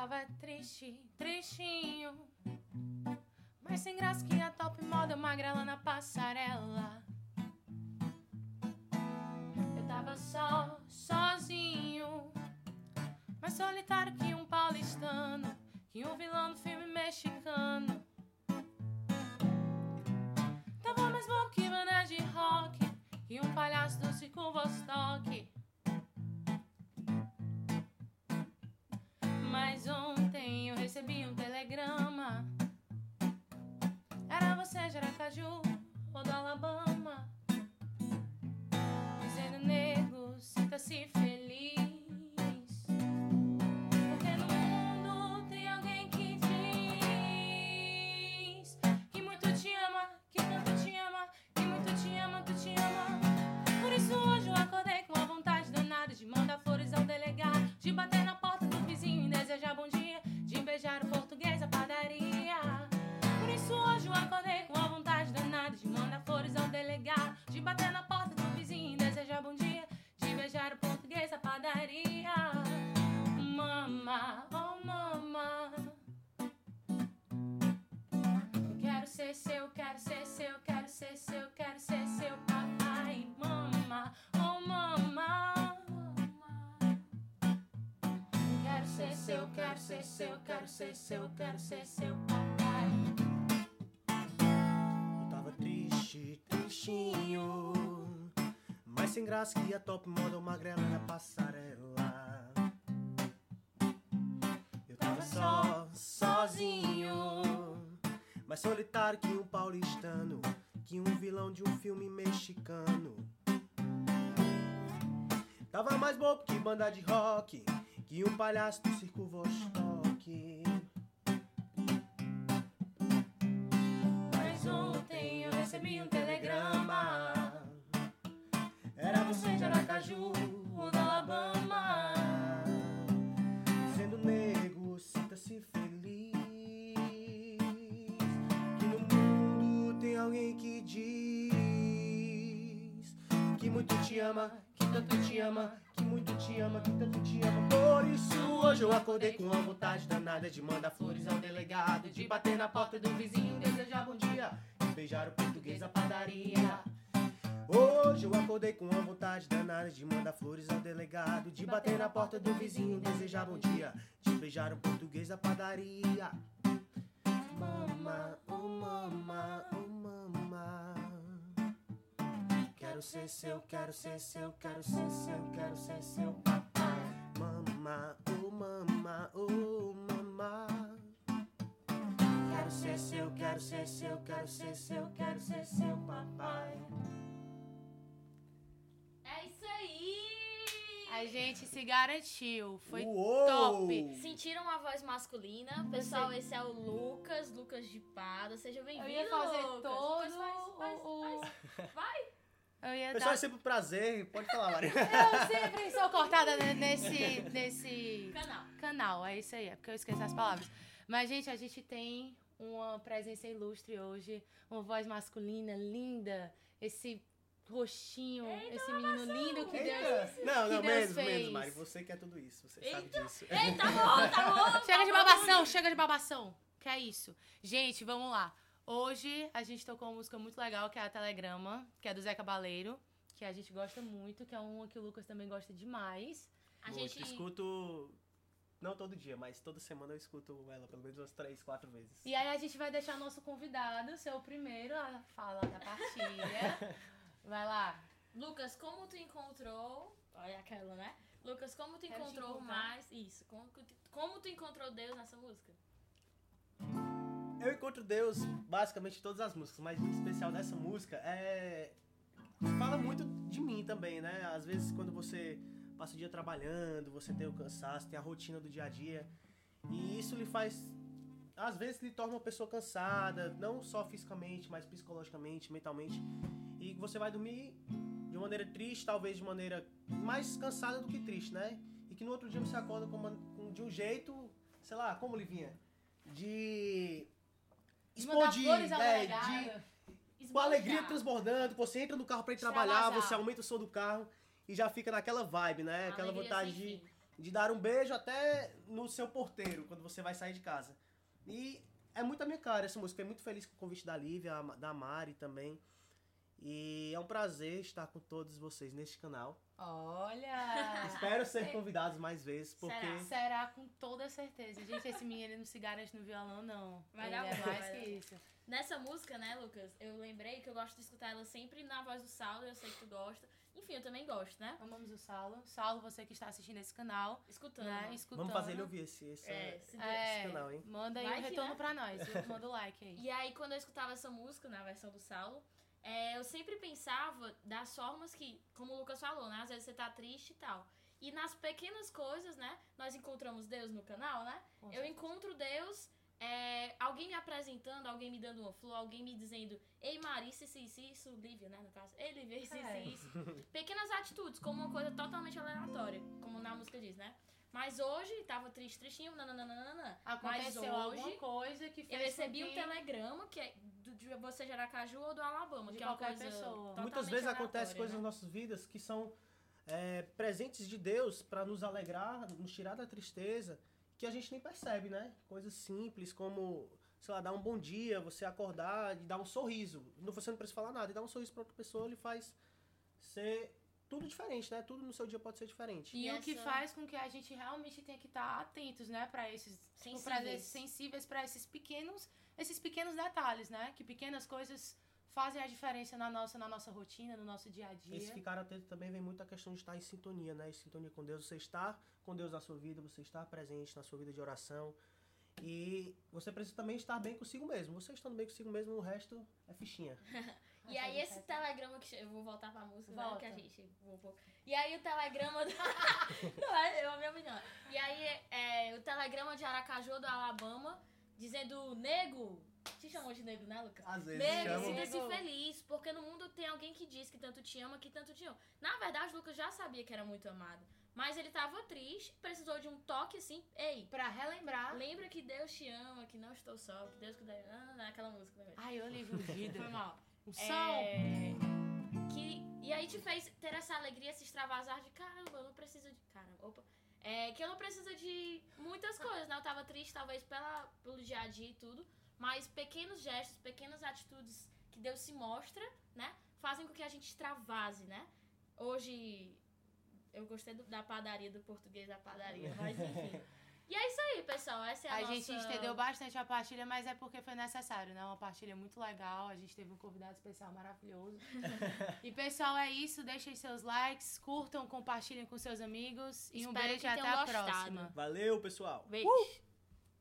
tava triste, tristinho. Mas sem graça que a top moda magrela na passarela. Eu tava só, sozinho. Mais solitário que um paulistano. Que um vilão do filme mexicano. Tava mais bom que banda de rock. E um palhaço do circo Vostok. Você de Aracaju ou do Alabama. Padaria. Mama, oh mama. Quero ser seu, quero ser seu, quero ser seu, quero ser seu papai, mama, oh mama. Quero ser seu, quero ser seu, quero ser seu, quero ser seu papai. Sem graça que a top model magrela na passarela. Eu tava só, sozinho. Mais solitário que um paulistano. Que um vilão de um filme mexicano. Tava mais bobo que banda de rock. Que um palhaço do circo Vostok. Mas ontem eu recebi um telegrama. Era você de Aracaju ou da Alabama. Sendo nego, sinta-se feliz. Que no mundo tem alguém que diz Que muito te ama, que tanto te ama Que muito te ama, que tanto te ama. Por isso hoje eu acordei com a vontade danada De mandar flores ao delegado De bater na porta do vizinho, desejar bom dia De beijar o português à padaria Hoje eu acordei com uma vontade danada de mandar flores ao delegado, de bater na porta do vizinho, desejar bom dia, de beijar um português da padaria. Mama, oh mama, oh mama. Quero ser seu, quero ser seu, quero ser seu, quero ser seu papai. Mama, oh mama, oh mama. Quero ser seu, quero ser seu, quero ser seu, quero ser seu papai. A gente se garantiu, foi Uou! top. Sentiram a voz masculina? Pessoal, esse é o Lucas, Lucas de Pada. Seja bem-vindo, Eu ia fazer Lucas. todo faz, faz, o- faz. Vai! Eu ia Pessoal, é dar... sempre um prazer. Pode falar, Maria. Eu sempre sou cortada ne- nesse, nesse Canal. canal, é isso aí, é porque eu esqueço as palavras. Mas, gente, a gente tem uma presença ilustre hoje, uma voz masculina linda, esse rostinho, esse menino lindo que Deus... Eita. Não, que não, Deus menos, fez. menos, Mari. Você quer tudo isso, você sabe disso. Ei, tá bom, tá bom! Chega tá de bom. babação, chega de babação. Que é isso. Gente, vamos lá. Hoje a gente tocou uma música muito legal, que é a Telegrama, que é do Zé Cabaleiro, que a gente gosta muito, que é uma que o Lucas também gosta demais. A Muito. gente... escuto, não todo dia, mas toda semana eu escuto ela pelo menos umas três, quatro vezes. E aí a gente vai deixar nosso convidado ser o primeiro a falar da partilha. Vai lá. Lucas, como tu encontrou... Olha aquela, né? Lucas, como tu Quero encontrou mais... Isso, como, como tu encontrou Deus nessa música? Eu encontro Deus basicamente em todas as músicas, mas em especial nessa música é. Fala muito de mim também, né? Às vezes quando você passa o dia trabalhando, você tem o cansaço, tem a rotina do dia a dia. E isso lhe faz. Às vezes lhe torna uma pessoa cansada, não só fisicamente, mas psicologicamente, mentalmente. E você vai dormir de maneira triste, talvez de maneira mais cansada do que triste, né? E que no outro dia você acorda com uma- com- de um jeito, sei lá, como Livinha? De explodir, é, delegado. de, com a alegria Esbanjar. transbordando, você entra no carro pra ir trabalhar, você aumenta o som do carro e já fica naquela vibe, né? Aquela Alegria vontade de, de dar um beijo até no seu porteiro, quando você vai sair de casa. E é muito a minha cara essa música. Fiquei muito feliz com o convite da Lívia, da Mari também. E é um prazer estar com todos vocês neste canal. Olha! Espero ser convidados mais vezes, porque. Será? Será com toda certeza. Gente, esse menino não se garante no violão, não. Vai dar é mais vai que dar. isso. Nessa música, né, Lucas, eu lembrei que eu gosto de escutar ela sempre na voz do Saulo, eu sei que tu gosta. Enfim, eu também gosto, né? Amamos o Saulo. Saulo, você que está assistindo esse canal, Escutando. né? Escutando. Vamos fazer ele ouvir esse, esse, É, se Deus. É, esse canal, hein? manda aí o que, retorno né? pra nós. Manda o like aí. E aí, quando eu escutava essa música, na versão do Saulo, é, eu sempre pensava das formas que, como o Lucas falou, né? Às vezes você tá triste e tal. E nas pequenas coisas, né? Nós encontramos Deus no canal, né? Com Eu certeza. encontro Deus, é, alguém me apresentando, alguém me dando uma flor, alguém me dizendo, ei Mari, isso, isso, isso, isso, Lívia, né, no caso. Ei Lívia, isso, É. isso, isso. Pequenas atitudes, como uma coisa totalmente aleatória, como na música diz, né? Mas hoje, tava triste, tristinho, nananana. Mas Aconteceu alguma hoje, coisa que fez eu recebi com um que... telegrama, que é do- de você de Aracaju ou do Alabama, De que é uma qualquer coisa pessoa. Muitas vezes acontecem coisas né? nas nossas vidas que são é, presentes de Deus para nos alegrar, nos tirar da tristeza, que a gente nem percebe, né? Coisas simples como, sei lá, dar um bom dia, você acordar e dar um sorriso. Não, você não precisa falar nada, e dar um sorriso para outra pessoa, ele faz ser tudo diferente, né? Tudo no seu dia pode ser diferente. E E o que essa- faz com que a gente realmente tenha que estar atentos, né, para esses Sensíveis. sensíveis para esses pequenos, esses pequenos detalhes, né? Que pequenas coisas fazem a diferença na nossa na nossa rotina, no nosso dia a dia. Esse ficar atento também vem muito a questão de estar em sintonia, né? Em sintonia com Deus. Você estar com Deus na sua vida, você estar presente na sua vida de oração. E você precisa também estar bem consigo mesmo. Você estando bem consigo mesmo, o resto é fichinha. E aí esse telegrama que... Eu vou voltar pra música, né? Volta. Que a gente... E aí o telegrama... Do... Não, é a minha opinião. E aí é, o telegrama de Aracaju do Alabama, dizendo, nego... Te chamou de nego, né, Lucas? Às vezes Nego, chamam. sinta-se feliz, porque no mundo tem alguém que diz que tanto te ama, que tanto te ama. Na verdade, o Lucas já sabia que era muito amado. Mas ele tava triste, precisou de um toque assim, ei, Pra relembrar. lembra que Deus te ama, que não estou só, que Deus cuida. Ah, não, aquela música. né? Ai, Olivia Ungida. Foi mal. O som. É, que, e aí te fez ter essa alegria, se extravasar de caramba, eu não preciso de. Caramba, opa. É, que eu não preciso de muitas coisas, né? Eu tava triste, talvez, pela, pelo dia a dia e tudo. Mas pequenos gestos, pequenas atitudes que Deus se mostra, né? Fazem com que a gente extravase, né? Hoje. Eu gostei do- da padaria, do português da padaria, mas enfim. E é isso aí, pessoal. Essa é a, A nossa... gente estendeu bastante a partilha, mas é porque foi necessário, né? Uma partilha muito legal. A gente teve um convidado especial maravilhoso. e pessoal, é isso. Deixem seus likes, curtam, compartilhem com seus amigos. E um Espero beijo que e até a gostado. próxima. Valeu, pessoal! Beijo.